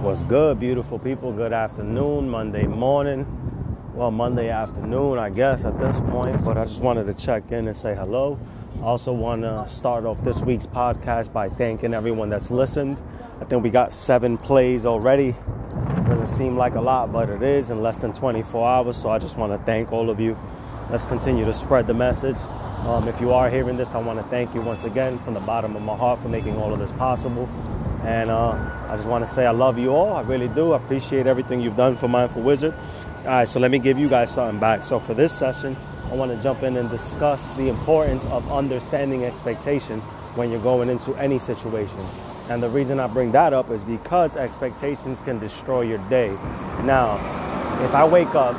What's good, beautiful people? Good afternoon, Monday morning. Well, Monday afternoon, I guess, at this point, but I just wanted to check in and say hello. I also want to start off this week's podcast by thanking everyone that's listened. I think we got seven plays already. Doesn't seem like a lot, but it is in less than 24 hours. So I just want to thank all of you. Let's continue to spread the message. Um, if you are hearing this, I want to thank you once again from the bottom of my heart for making all of this possible. And uh, I just want to say I love you all. I really do. I appreciate everything you've done for Mindful Wizard. All right, so let me give you guys something back. So for this session, I want to jump in and discuss the importance of understanding expectation when you're going into any situation. And the reason I bring that up is because expectations can destroy your day. Now, if I wake up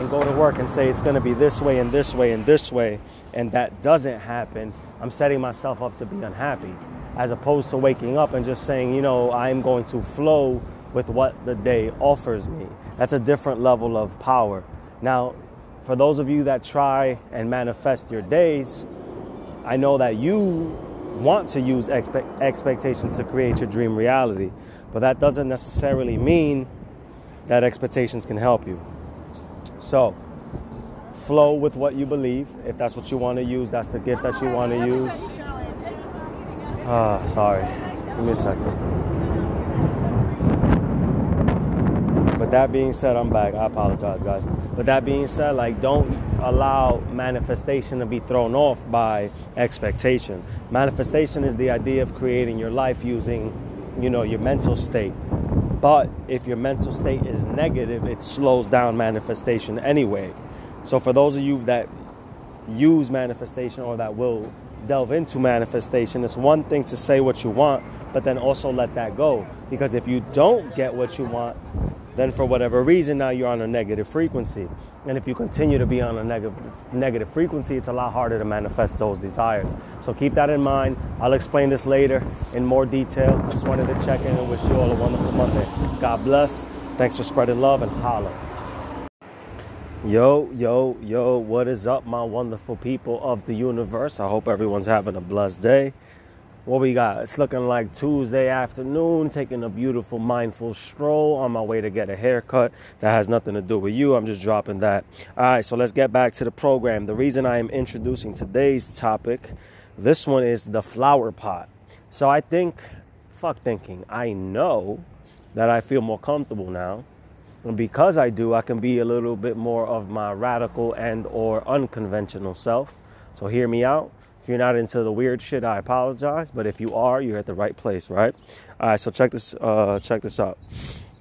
and go to work and say it's going to be this way and this way and this way, and that doesn't happen, I'm setting myself up to be unhappy as opposed to waking up and just saying, you know, I'm going to flow with what the day offers me. That's a different level of power. Now, for those of you that try and manifest your days, I know that you want to use expe- expectations to create your dream reality, but that doesn't necessarily mean that expectations can help you. So, flow with what you believe. If that's what you want to use, that's the gift that you want to use. Ah, sorry. Give me a second. But that being said, I'm back. I apologize, guys. But that being said, like, don't allow manifestation to be thrown off by expectation. Manifestation is the idea of creating your life using, you know, your mental state. But if your mental state is negative, it slows down manifestation anyway. So for those of you that use manifestation or that will delve into manifestation, it's one thing to say what you want, but then also let that go. Because if you don't get what you want, then for whatever reason now you're on a negative frequency. And if you continue to be on a negative negative frequency, it's a lot harder to manifest those desires. So keep that in mind. I'll explain this later in more detail. Just wanted to check in and wish you all a wonderful Monday. God bless. Thanks for spreading love and holla. Yo, yo, yo, what is up, my wonderful people of the universe? I hope everyone's having a blessed day. What we got? It's looking like Tuesday afternoon, taking a beautiful mindful stroll on my way to get a haircut. That has nothing to do with you. I'm just dropping that. All right, so let's get back to the program. The reason I am introducing today's topic, this one is the flower pot. So I think, fuck thinking, I know that I feel more comfortable now and because I do, I can be a little bit more of my radical and or unconventional self. So hear me out. If you're not into the weird shit, I apologize. But if you are, you're at the right place, right? All right. So check this. Uh, check this out.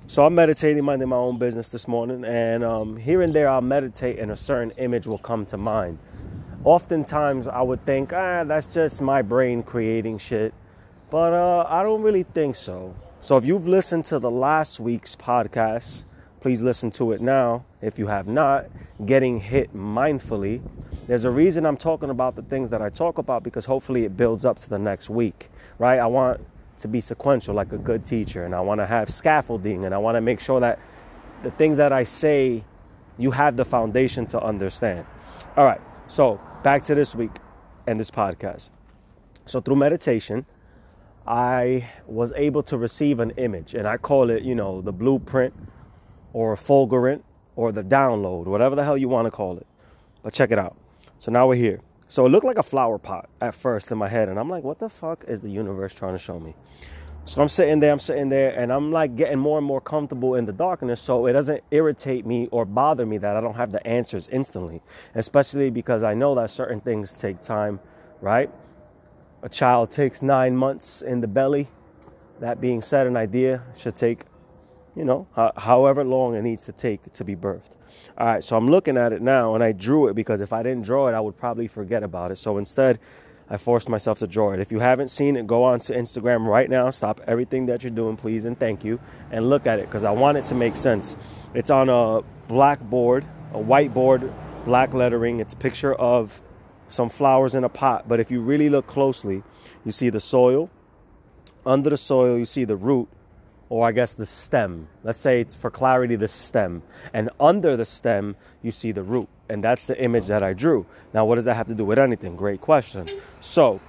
So I'm meditating, minding my own business this morning, and um, here and there I'll meditate, and a certain image will come to mind. Oftentimes I would think, ah, that's just my brain creating shit, but uh, I don't really think so. So if you've listened to the last week's podcast, Please listen to it now if you have not. Getting hit mindfully. There's a reason I'm talking about the things that I talk about because hopefully it builds up to the next week, right? I want to be sequential like a good teacher and I want to have scaffolding and I want to make sure that the things that I say you have the foundation to understand. All right. So, back to this week and this podcast. So, through meditation, I was able to receive an image, and I call it, you know, the blueprint or fulgurant or the download, whatever the hell you want to call it. But check it out. So now we're here. So it looked like a flower pot at first in my head, and I'm like, what the fuck is the universe trying to show me? So I'm sitting there, I'm sitting there, and I'm like getting more and more comfortable in the darkness so it doesn't irritate me or bother me that I don't have the answers instantly, especially because I know that certain things take time, right? A child takes nine months in the belly. That being said, an idea should take you know, however long it needs to take to be birthed. All right, so I'm looking at it now and I drew it because if I didn't draw it, I would probably forget about it. So instead, I forced myself to draw it. If you haven't seen it, go on to Instagram right now. Stop everything that you're doing, please, and thank you, and look at it because I want it to make sense. It's on a blackboard, a whiteboard, black lettering. It's a picture of some flowers in a pot. But if you really look closely, you see the soil. Under the soil, you see the root or I guess the stem. Let's say it's for clarity the stem. And under the stem, you see the root. And that's the image that I drew. Now, what does that have to do with anything? Great question. So,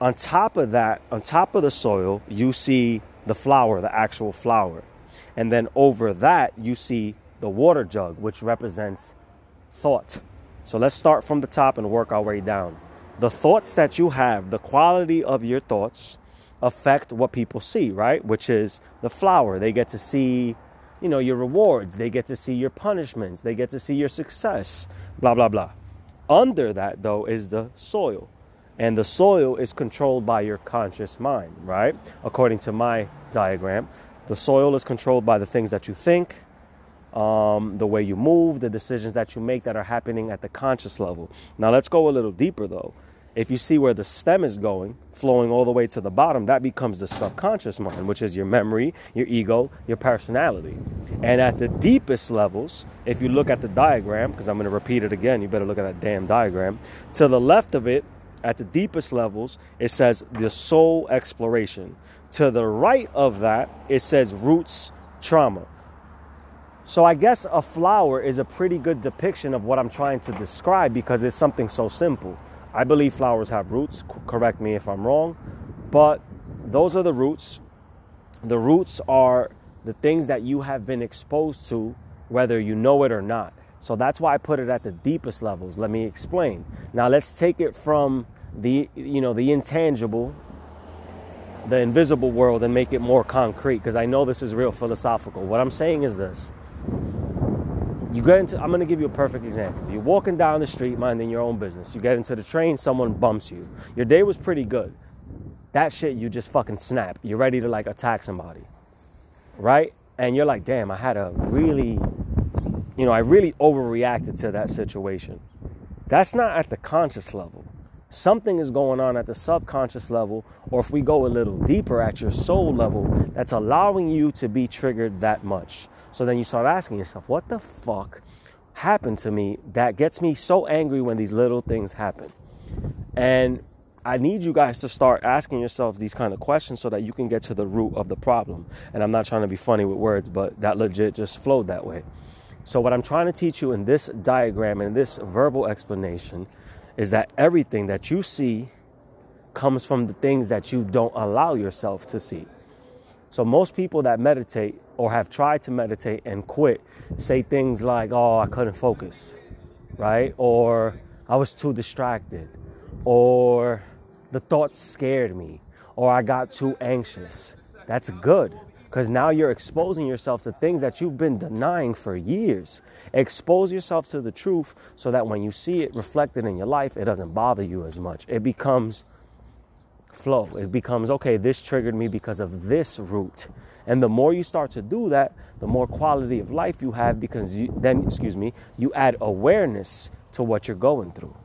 on top of that, on top of the soil, you see the flower, the actual flower. And then over that, you see the water jug, which represents thought. So let's start from the top and work our way down. The thoughts that you have, the quality of your thoughts affect what people see, right? Which is the flower. They get to see, you know, your rewards, they get to see your punishments, they get to see your success, blah blah blah. Under that though is the soil. And the soil is controlled by your conscious mind, right? According to my diagram, the soil is controlled by the things that you think, um, the way you move, the decisions that you make that are happening at the conscious level. Now, let's go a little deeper though. If you see where the stem is going, flowing all the way to the bottom, that becomes the subconscious mind, which is your memory, your ego, your personality. And at the deepest levels, if you look at the diagram, because I'm going to repeat it again, you better look at that damn diagram. To the left of it at the deepest levels, it says the soul exploration. To the right of that, it says roots trauma. So I guess a flower is a pretty good depiction of what I'm trying to describe because it's something so simple. I believe flowers have roots, correct me if I'm wrong, but those are the roots. The roots are the things that you have been exposed to, whether you know it or not. So that's why I put it at the deepest levels. Let me explain. Now let's take it from the you know the intangible, the invisible world and make it more concrete because I know this is real philosophical. What I'm saying is this. You get into I'm to give you a perfect example. You're walking down the street minding your own business. You get into the train, someone bumps you. Your day was pretty good. That shit you just fucking snap. You're ready to like attack somebody. Right? And you're like, "Damn, I had a really you know, I really overreacted to that situation. That's not at the conscious level. Something is going on at the subconscious level, or if we go a little deeper at your soul level, that's allowing you to be triggered that much. So then you start asking yourself, what the fuck happened to me that gets me so angry when these little things happen? And I need you guys to start asking yourself these kind of questions so that you can get to the root of the problem. And I'm not trying to be funny with words, but that legit just flowed that way. So, what I'm trying to teach you in this diagram and this verbal explanation is that everything that you see comes from the things that you don't allow yourself to see. So, most people that meditate or have tried to meditate and quit say things like, Oh, I couldn't focus, right? Or I was too distracted, or the thoughts scared me, or I got too anxious. That's good because now you're exposing yourself to things that you've been denying for years. Expose yourself to the truth so that when you see it reflected in your life, it doesn't bother you as much. It becomes flow. It becomes, okay, this triggered me because of this root. And the more you start to do that, the more quality of life you have because you, then, excuse me, you add awareness to what you're going through.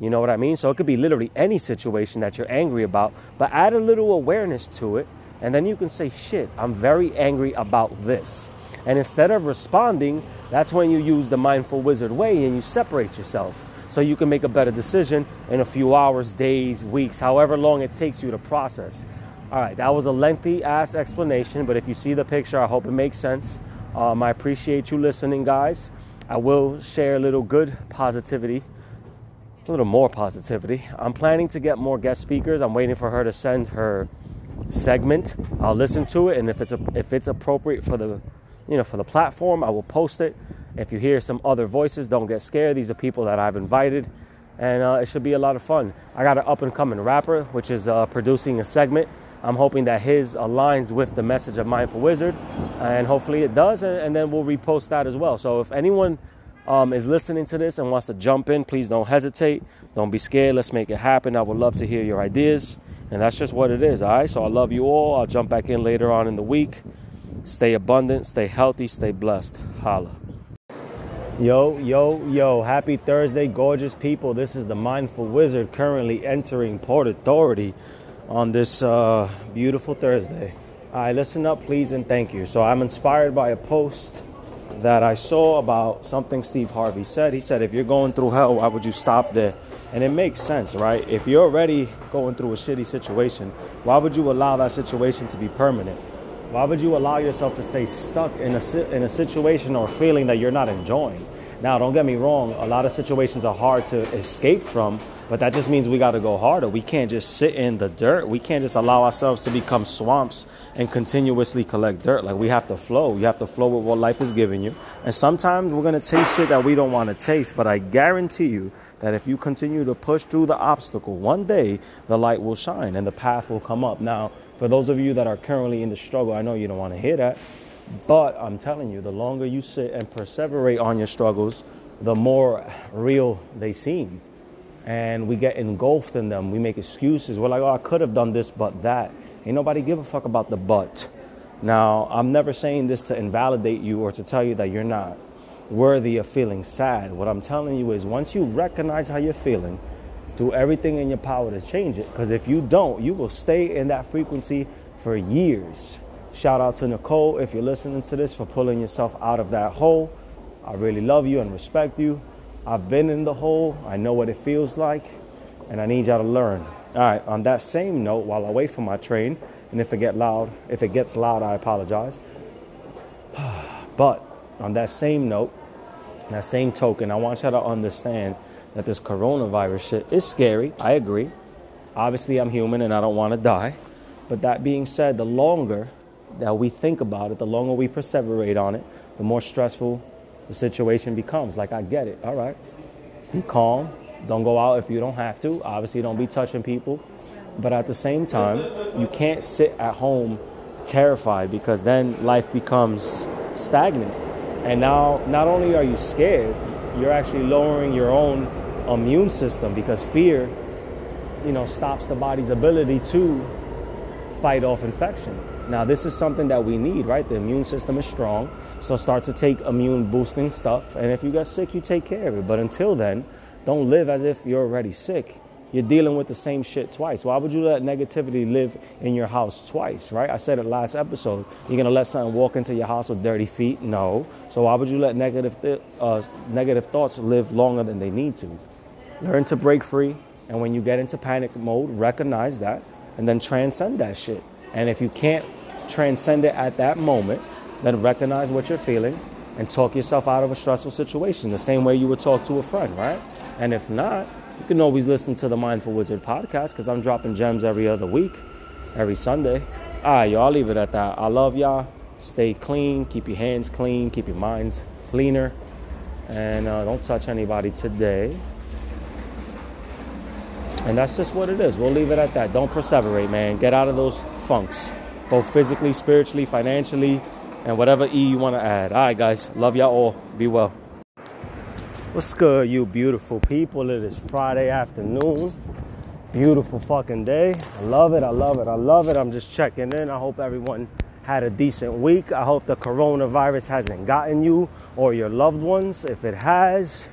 You know what I mean? So it could be literally any situation that you're angry about, but add a little awareness to it and then you can say, shit, I'm very angry about this. And instead of responding, that's when you use the mindful wizard way and you separate yourself. So you can make a better decision in a few hours, days, weeks, however long it takes you to process. All right, that was a lengthy ass explanation, but if you see the picture, I hope it makes sense. Um, I appreciate you listening, guys. I will share a little good positivity, a little more positivity. I'm planning to get more guest speakers. I'm waiting for her to send her segment. I'll listen to it, and if it's a, if it's appropriate for the you know for the platform, I will post it. If you hear some other voices, don't get scared. These are people that I've invited, and uh, it should be a lot of fun. I got an up and coming rapper, which is uh, producing a segment. I'm hoping that his aligns with the message of Mindful Wizard, and hopefully it does, and, and then we'll repost that as well. So if anyone um, is listening to this and wants to jump in, please don't hesitate. Don't be scared. Let's make it happen. I would love to hear your ideas. And that's just what it is, all right? So I love you all. I'll jump back in later on in the week. Stay abundant, stay healthy, stay blessed. Holla. Yo, yo, yo. Happy Thursday, gorgeous people. This is the Mindful Wizard currently entering Port Authority on this uh, beautiful Thursday. Right, listen up, please, and thank you. So I'm inspired by a post that I saw about something Steve Harvey said. He said, if you're going through hell, why would you stop there? And it makes sense, right? If you're already going through a shitty situation, why would you allow that situation to be permanent? Why would you allow yourself to stay stuck in a, in a situation or feeling that you're not enjoying? Now, don't get me wrong, a lot of situations are hard to escape from, but that just means we got to go harder. We can't just sit in the dirt. We can't just allow ourselves to become swamps and continuously collect dirt. Like we have to flow. You have to flow with what life is giving you. And sometimes we're going to taste shit that we don't want to taste, but I guarantee you that if you continue to push through the obstacle, one day the light will shine and the path will come up. Now, for those of you that are currently in the struggle, I know you don't want to hear that, but I'm telling you, the longer you sit and perseverate on your struggles, the more real they seem and we get engulfed in them. We make excuses. We're like, oh, I could have done this, but that. Ain't nobody give a fuck about the but. Now, I'm never saying this to invalidate you or to tell you that you're not worthy of feeling sad. What I'm telling you is once you recognize how you're feeling, do everything in your power to change it. Because if you don't, you will stay in that frequency for years. Shout out to Nicole if you're listening to this for pulling yourself out of that hole. I really love you and respect you. I've been in the hole, I know what it feels like, and I need y'all to learn. All right, on that same note, while I wait for my train, and if it get loud, if it gets loud, I apologize. But on that same note, that same token, I want y'all to understand that this coronavirus shit is scary. I agree. Obviously, I'm human and I don't want to die. But that being said, the longer that we think about it, the longer we perseverate on it, the more stressful the situation becomes. Like, I get it. All right. Be calm. Don't go out if you don't have to. Obviously, don't be touching people. But at the same time, you can't sit at home terrified because then life becomes stagnant. And now, not only are you scared, you're actually lowering your own immune system because fear, you know, stops the body's ability to fight off infection. Now, this is something that we need, right? The immune system is strong. So start to take immune boosting stuff. And if you get sick, you take care of it. But until then, don't live as if you're already sick. You're dealing with the same shit twice. Why would you let negativity live in your house twice, right? I said it last episode. You're gonna let something walk into your house with dirty feet? No. So why would you let negative th- uh, negative thoughts live longer than they need to? Learn to break free, and when you get into panic mode, recognize that, and then transcend that shit. And if you can't transcend it at that moment, then recognize what you're feeling and talk yourself out of a stressful situation the same way you would talk to a friend, right? And if not, you can always listen to the Mindful Wizard podcast because I'm dropping gems every other week, every Sunday. All right, y'all, I'll leave it at that. I love y'all. Stay clean, keep your hands clean, keep your minds cleaner, and uh, don't touch anybody today. And that's just what it is. We'll leave it at that. Don't perseverate, man. Get out of those funks, both physically, spiritually, financially, and whatever E you want to add. All right, guys. Love y'all all. Be well. What's good, you beautiful people? It is Friday afternoon. Beautiful fucking day. I love it. I love it. I love it. I'm just checking in. I hope everyone had a decent week. I hope the coronavirus hasn't gotten you or your loved ones. If it has,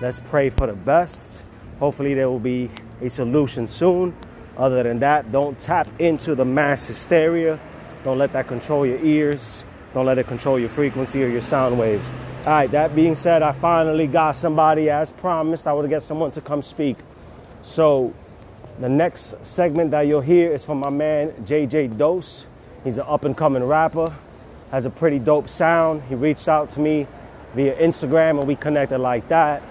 let's pray for the best. Hopefully, there will be a solution soon. Other than that, don't tap into the mass hysteria. Don't let that control your ears. Don't let it control your frequency or your sound waves. All right, that being said, I finally got somebody as promised. I would get someone to come speak. So, the next segment that you'll hear is from my man JJ Doze. He's an up and coming rapper, has a pretty dope sound. He reached out to me via Instagram and we connected like that.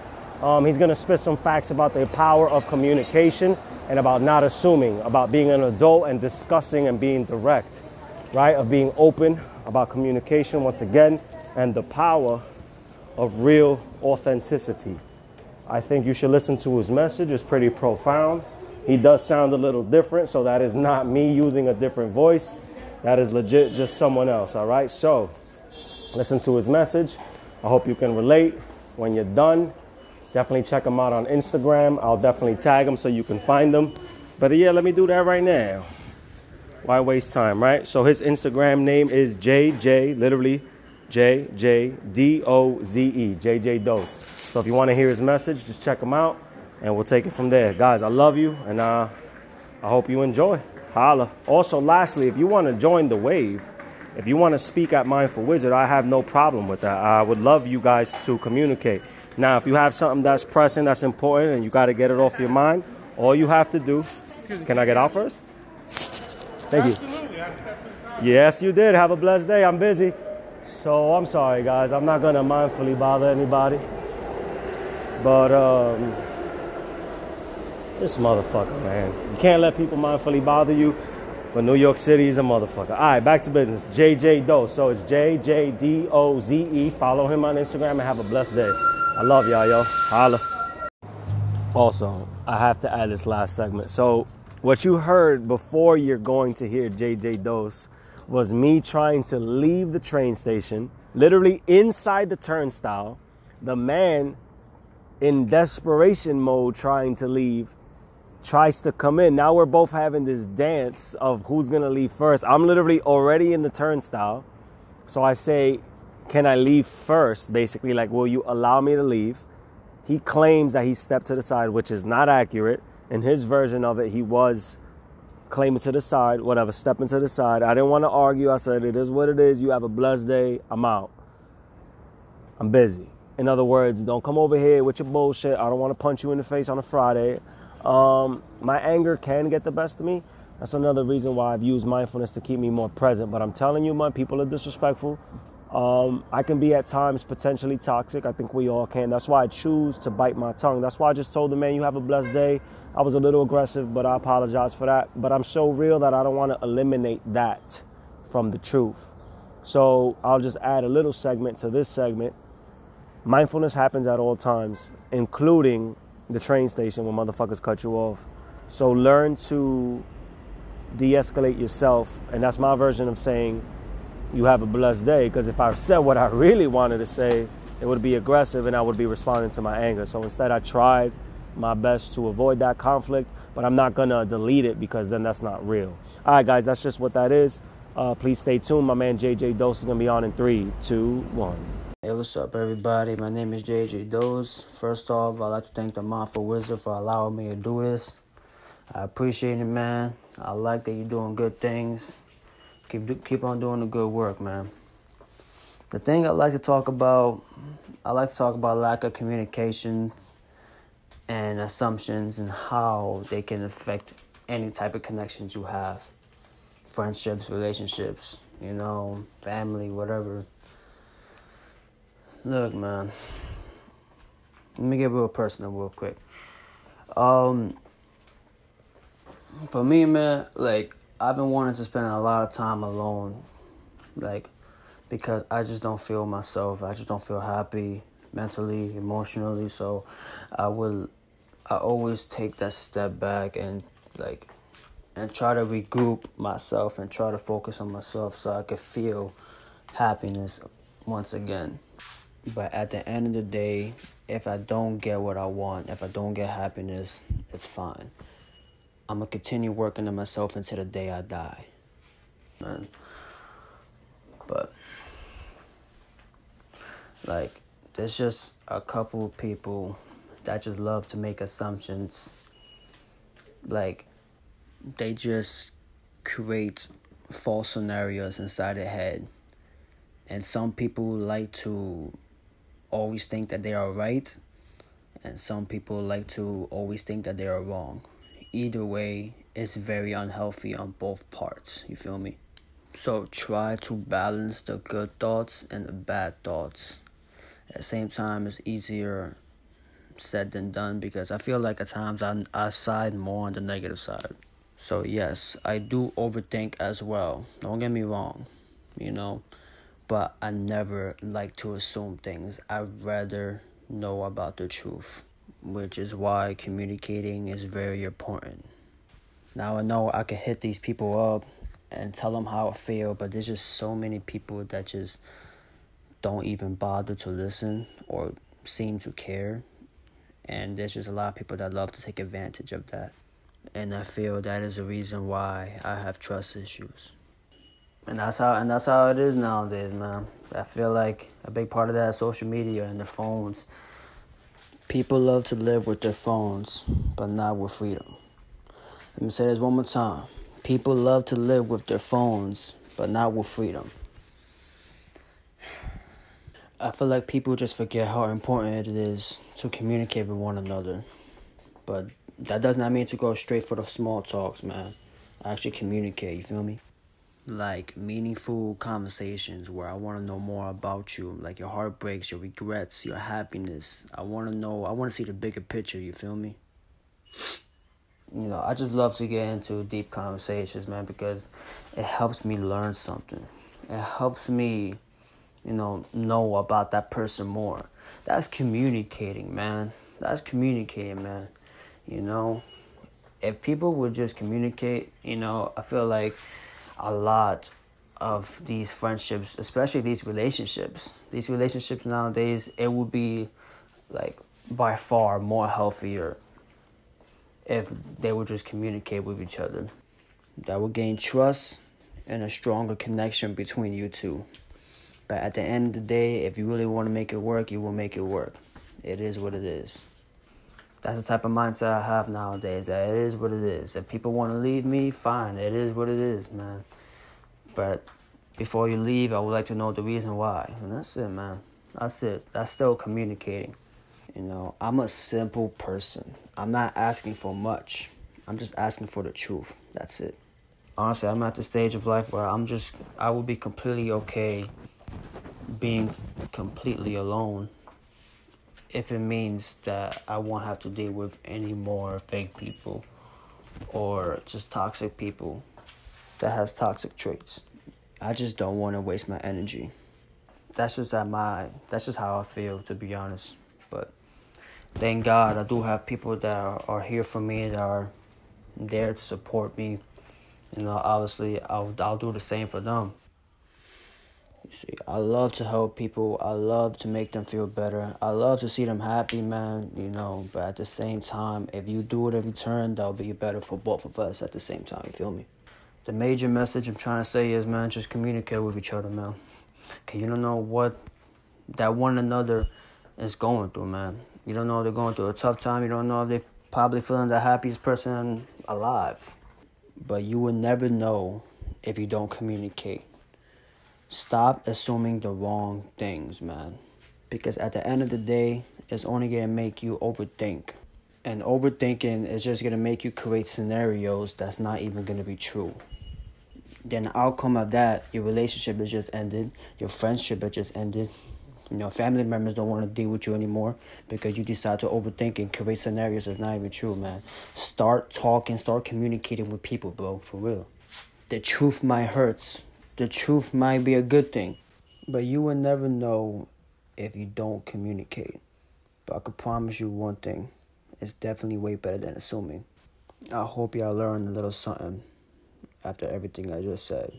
Um, he's gonna spit some facts about the power of communication and about not assuming, about being an adult and discussing and being direct, right? Of being open about communication once again and the power of real authenticity. I think you should listen to his message. It's pretty profound. He does sound a little different, so that is not me using a different voice. That is legit just someone else, all right? So, listen to his message. I hope you can relate. When you're done, definitely check them out on Instagram. I'll definitely tag them so you can find them. But yeah, let me do that right now. Why waste time, right? So his Instagram name is JJ, literally J J D O Z E, JJ Doze. So if you want to hear his message, just check him out and we'll take it from there. Guys, I love you and uh, I hope you enjoy. Holla. Also, lastly, if you want to join the wave, if you want to speak at Mindful Wizard, I have no problem with that. I would love you guys to communicate. Now, if you have something that's pressing, that's important, and you got to get it off your mind, all you have to do. Can I get out first? Thank Absolutely. you. Yes, you did. Have a blessed day. I'm busy. So I'm sorry, guys. I'm not going to mindfully bother anybody. But um, this motherfucker, man. You can't let people mindfully bother you. But New York City is a motherfucker. All right, back to business. JJ Doze. So it's J J D O Z E. Follow him on Instagram and have a blessed day. I love y'all, yo. Holla. Also, I have to add this last segment. So, what you heard before you're going to hear JJ Doze was me trying to leave the train station, literally inside the turnstile. The man in desperation mode trying to leave tries to come in. Now we're both having this dance of who's gonna leave first. I'm literally already in the turnstile. So I say, Can I leave first? Basically, like, will you allow me to leave? He claims that he stepped to the side, which is not accurate. In his version of it, he was claiming to the side, whatever, stepping to the side. I didn't want to argue. I said, It is what it is. You have a blessed day. I'm out. I'm busy. In other words, don't come over here with your bullshit. I don't want to punch you in the face on a Friday. Um, my anger can get the best of me. That's another reason why I've used mindfulness to keep me more present. But I'm telling you, my people are disrespectful. Um, I can be at times potentially toxic. I think we all can. That's why I choose to bite my tongue. That's why I just told the man, "You have a blessed day." I was a little aggressive, but I apologize for that. But I'm so real that I don't want to eliminate that from the truth. So I'll just add a little segment to this segment. Mindfulness happens at all times, including the train station when motherfuckers cut you off. So learn to de escalate yourself. And that's my version of saying you have a blessed day. Because if I said what I really wanted to say, it would be aggressive and I would be responding to my anger. So instead, I tried my best to avoid that conflict, but I'm not gonna delete it because then that's not real. All right, guys, that's just what that is. Uh, please stay tuned. My man JJ Doze is gonna be on in three, two, one. Hey, what's up, everybody? My name is JJ Doze. First off, I'd like to thank the Mindful Wizard for allowing me to do this. I appreciate it, man. I like that you're doing good things. Keep keep on doing the good work, man. The thing I like to talk about, I like to talk about lack of communication and assumptions and how they can affect any type of connections you have, friendships, relationships, you know, family, whatever Look, man. Let me get real personal real quick. Um for me, man, like I've been wanting to spend a lot of time alone. Like because I just don't feel myself. I just don't feel happy mentally, emotionally. So I will I always take that step back and like and try to regroup myself and try to focus on myself so I could feel happiness once again. But at the end of the day, if I don't get what I want, if I don't get happiness, it's fine. I'm gonna continue working on myself until the day I die. Man. But like there's just a couple of people that just love to make assumptions. Like they just create false scenarios inside their head. And some people like to always think that they are right, and some people like to always think that they are wrong. Either way, it's very unhealthy on both parts. You feel me? So try to balance the good thoughts and the bad thoughts. At the same time, it's easier said than done because I feel like at times I, I side more on the negative side. So, yes, I do overthink as well. Don't get me wrong. You know, but I never like to assume things. I'd rather know about the truth, which is why communicating is very important. Now I know I can hit these people up and tell them how I feel, but there's just so many people that just don't even bother to listen or seem to care. And there's just a lot of people that love to take advantage of that. And I feel that is a reason why I have trust issues. And that's how and that's how it is nowadays, man. I feel like a big part of that is social media and the phones. People love to live with their phones, but not with freedom. Let me say this one more time. People love to live with their phones, but not with freedom. I feel like people just forget how important it is to communicate with one another. But that does not mean to go straight for the small talks, man. Actually communicate, you feel me? Like meaningful conversations where I want to know more about you, like your heartbreaks, your regrets, your happiness. I want to know, I want to see the bigger picture, you feel me? You know, I just love to get into deep conversations, man, because it helps me learn something. It helps me, you know, know about that person more. That's communicating, man. That's communicating, man. You know, if people would just communicate, you know, I feel like a lot of these friendships, especially these relationships, these relationships nowadays, it would be like by far more healthier if they would just communicate with each other. That would gain trust and a stronger connection between you two. But at the end of the day, if you really want to make it work, you will make it work. It is what it is. That's the type of mindset I have nowadays. That it is what it is. If people want to leave me, fine. It is what it is, man. But before you leave, I would like to know the reason why. And that's it, man. That's it. That's still communicating. You know, I'm a simple person. I'm not asking for much. I'm just asking for the truth. That's it. Honestly, I'm at the stage of life where I'm just, I would be completely okay being completely alone if it means that I won't have to deal with any more fake people or just toxic people that has toxic traits. I just don't want to waste my energy. That's just at my that's just how I feel to be honest. But thank God I do have people that are, are here for me that are there to support me. You know, obviously I'll I'll do the same for them. You see, I love to help people. I love to make them feel better. I love to see them happy, man. You know, but at the same time, if you do it every turn, that'll be better for both of us at the same time. You feel me? The major message I'm trying to say is, man, just communicate with each other, man. Okay, you don't know what that one another is going through, man. You don't know they're going through a tough time. You don't know if they're probably feeling the happiest person alive. But you will never know if you don't communicate. Stop assuming the wrong things, man. Because at the end of the day, it's only gonna make you overthink. And overthinking is just gonna make you create scenarios that's not even gonna be true. Then the outcome of that, your relationship is just ended, your friendship is just ended. You know, family members don't want to deal with you anymore because you decide to overthink and create scenarios that's not even true, man. Start talking, start communicating with people, bro, for real. The truth might hurt, the truth might be a good thing, but you will never know if you don't communicate. But I can promise you one thing it's definitely way better than assuming. I hope y'all learned a little something after everything I just said.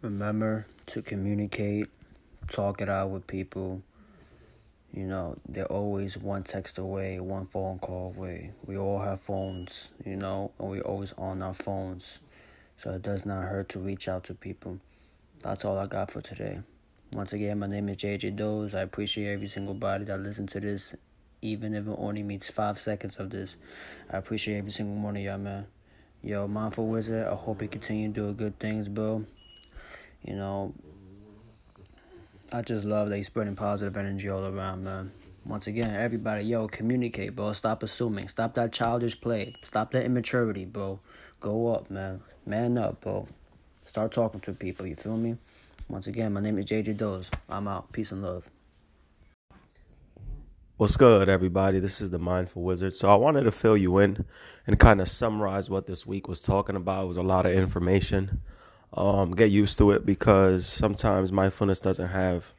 Remember to communicate, talk it out with people. You know, they're always one text away, one phone call away. We all have phones, you know, and we're always on our phones. So it does not hurt to reach out to people. That's all I got for today. Once again, my name is JJ Doze. I appreciate every single body that listened to this, even if it only means five seconds of this. I appreciate every single one of y'all, man. Yo, Mindful Wizard, I hope you continue doing good things, bro. You know, I just love that you're spreading positive energy all around, man. Once again, everybody, yo, communicate, bro. Stop assuming. Stop that childish play. Stop that immaturity, bro. Go up, man. Man up, bro. Start talking to people, you feel me? Once again, my name is JJ Doze. I'm out. Peace and love. What's good, everybody? This is the Mindful Wizard. So, I wanted to fill you in and kind of summarize what this week was talking about. It was a lot of information. Um, get used to it because sometimes mindfulness doesn't have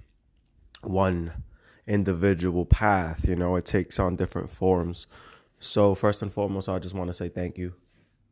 one individual path, you know, it takes on different forms. So, first and foremost, I just want to say thank you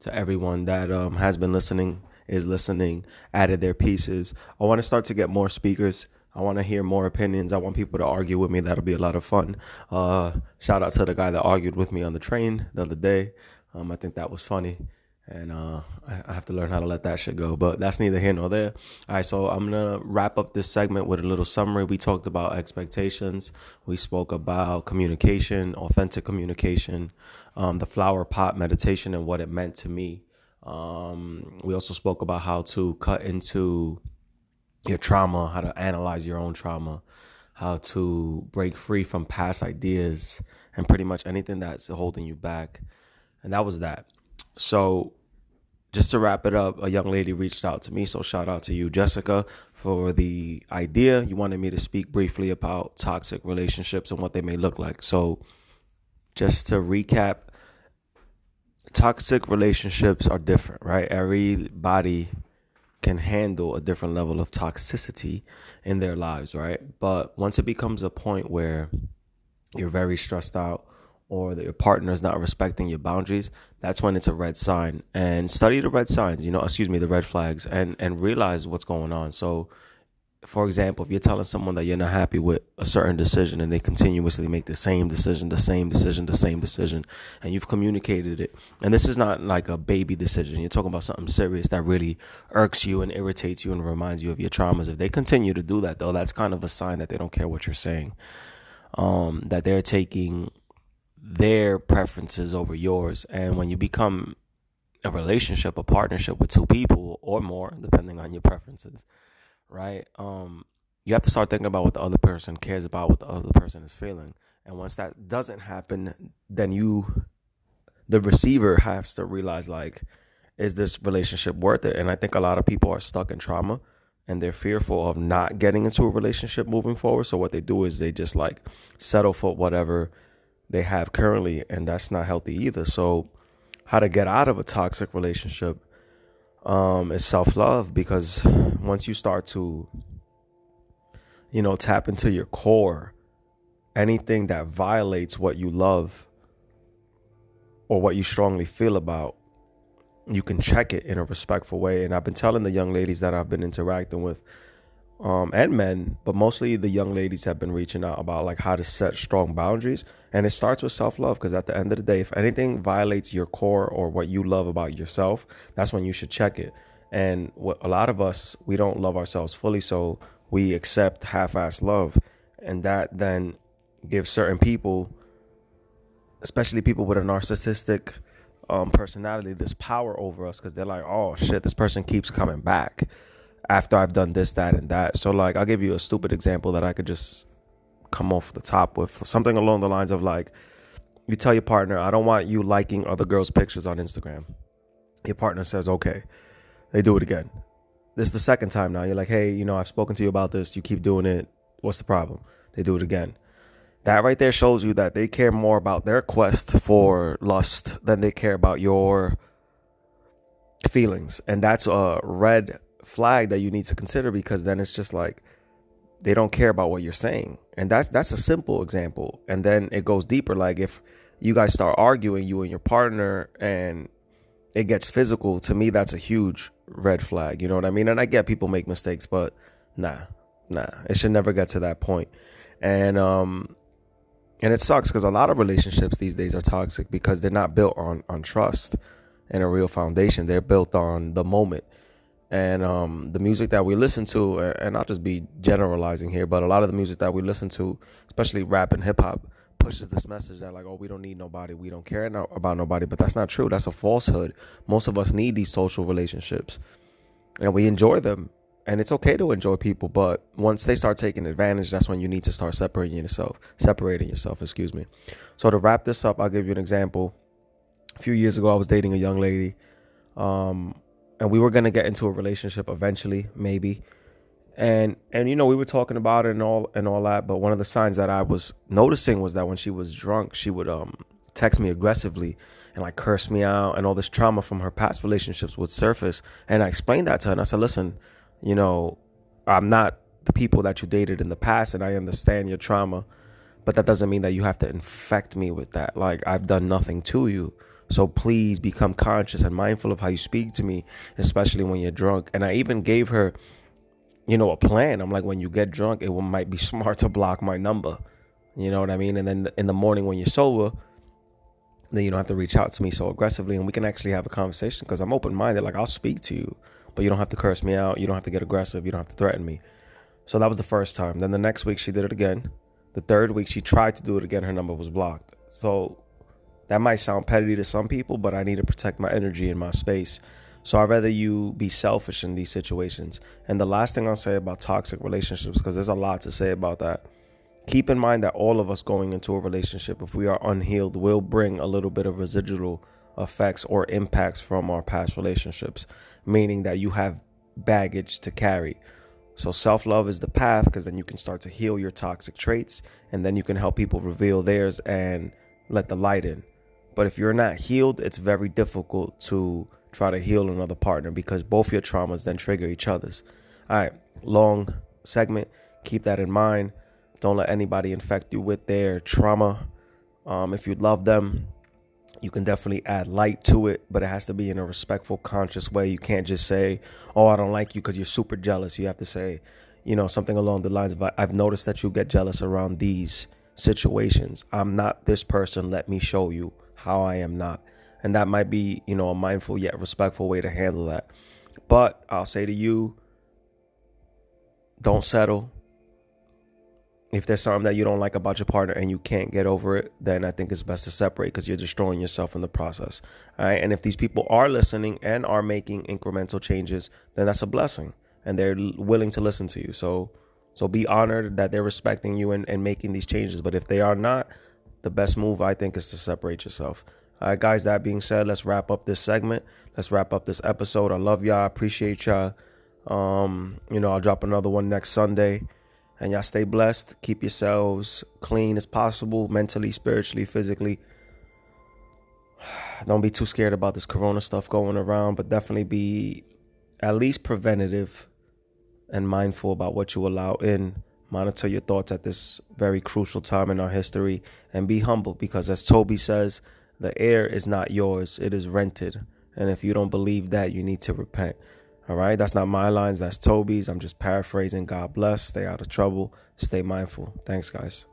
to everyone that um, has been listening, is listening, added their pieces. I want to start to get more speakers. I want to hear more opinions. I want people to argue with me. That'll be a lot of fun. Uh, shout out to the guy that argued with me on the train the other day. Um, I think that was funny. And uh, I have to learn how to let that shit go. But that's neither here nor there. All right, so I'm to wrap up this segment with a little summary. We talked about expectations, we spoke about communication, authentic communication um, the flower pot meditation and what it meant to me. Um, we also spoke about how to cut into your trauma, how to analyze your own trauma, how to break free from past ideas and pretty much anything that's holding you back. And that was that. So just to wrap it up, a young lady reached out to me. So shout out to you, Jessica, for the idea. You wanted me to speak briefly about toxic relationships and what they may look like. So just to recap, toxic relationships are different, right? Everybody can handle a different level of toxicity in their lives, right? But once it becomes a point where you're very stressed out or that your partner is not respecting your boundaries, that's when it's a red sign. And study the red signs, you know, excuse me, the red flags and and realize what's going on. So for example, if you're telling someone that you're not happy with a certain decision and they continuously make the same decision, the same decision, the same decision, and you've communicated it, and this is not like a baby decision, you're talking about something serious that really irks you and irritates you and reminds you of your traumas. If they continue to do that, though, that's kind of a sign that they don't care what you're saying, um, that they're taking their preferences over yours. And when you become a relationship, a partnership with two people or more, depending on your preferences right? Um, you have to start thinking about what the other person cares about, what the other person is feeling. And once that doesn't happen, then you, the receiver, has to realize like, is this relationship worth it? And I think a lot of people are stuck in trauma and they're fearful of not getting into a relationship moving forward. So what they do is they just like settle for whatever they have currently, and that's not healthy either. So, how to get out of a toxic relationship um, is self love because once you start to, you know, tap into your core, anything that violates what you love or what you strongly feel about, you can check it in a respectful way. And I've been telling the young ladies that I've been interacting with um, and men, but mostly the young ladies have been reaching out about like how to set strong boundaries. And it starts with self love because at the end of the day, if anything violates your core or what you love about yourself, that's when you should check it. And what a lot of us, we don't love ourselves fully, so we accept half assed love. And that then gives certain people, especially people with a narcissistic um, personality, this power over us because they're like, oh shit, this person keeps coming back after I've done this, that, and that. So like I'll give you a stupid example that I could just come off the top with something along the lines of like you tell your partner, I don't want you liking other girls' pictures on Instagram. Your partner says, okay. They do it again. This is the second time now. You're like, hey, you know, I've spoken to you about this. You keep doing it. What's the problem? They do it again. That right there shows you that they care more about their quest for lust than they care about your feelings. And that's a red flag that you need to consider because then it's just like they don't care about what you're saying. And that's that's a simple example. And then it goes deeper like if you guys start arguing you and your partner and it gets physical, to me that's a huge red flag, you know what I mean? And I get people make mistakes, but nah. Nah. It should never get to that point. And um and it sucks because a lot of relationships these days are toxic because they're not built on on trust and a real foundation. They're built on the moment and um, the music that we listen to, and I'll just be generalizing here, but a lot of the music that we listen to, especially rap and hip hop, pushes this message that like, oh, we don't need nobody, we don't care no- about nobody, but that's not true. That's a falsehood. Most of us need these social relationships, and we enjoy them, and it's okay to enjoy people, but once they start taking advantage, that's when you need to start separating yourself, separating yourself. Excuse me. So to wrap this up, I'll give you an example. A few years ago, I was dating a young lady. Um, and we were gonna get into a relationship eventually, maybe. And and you know we were talking about it and all and all that, but one of the signs that I was noticing was that when she was drunk, she would um text me aggressively and like curse me out, and all this trauma from her past relationships would surface. And I explained that to her, and I said, "Listen, you know, I'm not the people that you dated in the past, and I understand your trauma, but that doesn't mean that you have to infect me with that. Like I've done nothing to you." So please become conscious and mindful of how you speak to me, especially when you're drunk. And I even gave her, you know, a plan. I'm like, when you get drunk, it might be smart to block my number. You know what I mean? And then in the morning when you're sober, then you don't have to reach out to me so aggressively and we can actually have a conversation because I'm open minded. Like, I'll speak to you, but you don't have to curse me out. You don't have to get aggressive. You don't have to threaten me. So that was the first time. Then the next week, she did it again. The third week, she tried to do it again. Her number was blocked. So that might sound petty to some people, but I need to protect my energy and my space. So I'd rather you be selfish in these situations. And the last thing I'll say about toxic relationships, because there's a lot to say about that. Keep in mind that all of us going into a relationship, if we are unhealed, will bring a little bit of residual effects or impacts from our past relationships, meaning that you have baggage to carry. So self love is the path because then you can start to heal your toxic traits and then you can help people reveal theirs and let the light in. But if you're not healed, it's very difficult to try to heal another partner because both your traumas then trigger each other's. All right, long segment. Keep that in mind. Don't let anybody infect you with their trauma. Um, if you love them, you can definitely add light to it, but it has to be in a respectful, conscious way. You can't just say, "Oh, I don't like you" because you're super jealous. You have to say, you know, something along the lines of, "I've noticed that you get jealous around these situations. I'm not this person. Let me show you how I am not." And that might be, you know, a mindful yet respectful way to handle that. But I'll say to you, don't settle if there's something that you don't like about your partner and you can't get over it, then I think it's best to separate because you're destroying yourself in the process. All right. And if these people are listening and are making incremental changes, then that's a blessing and they're willing to listen to you. So, so be honored that they're respecting you and, and making these changes. But if they are not, the best move I think is to separate yourself. All right, guys, that being said, let's wrap up this segment. Let's wrap up this episode. I love y'all. I appreciate y'all. Um, you know, I'll drop another one next Sunday. And y'all stay blessed. Keep yourselves clean as possible, mentally, spiritually, physically. Don't be too scared about this corona stuff going around, but definitely be at least preventative and mindful about what you allow in. Monitor your thoughts at this very crucial time in our history and be humble because, as Toby says, the air is not yours, it is rented. And if you don't believe that, you need to repent. All right, that's not my lines, that's Toby's. I'm just paraphrasing. God bless. Stay out of trouble. Stay mindful. Thanks, guys.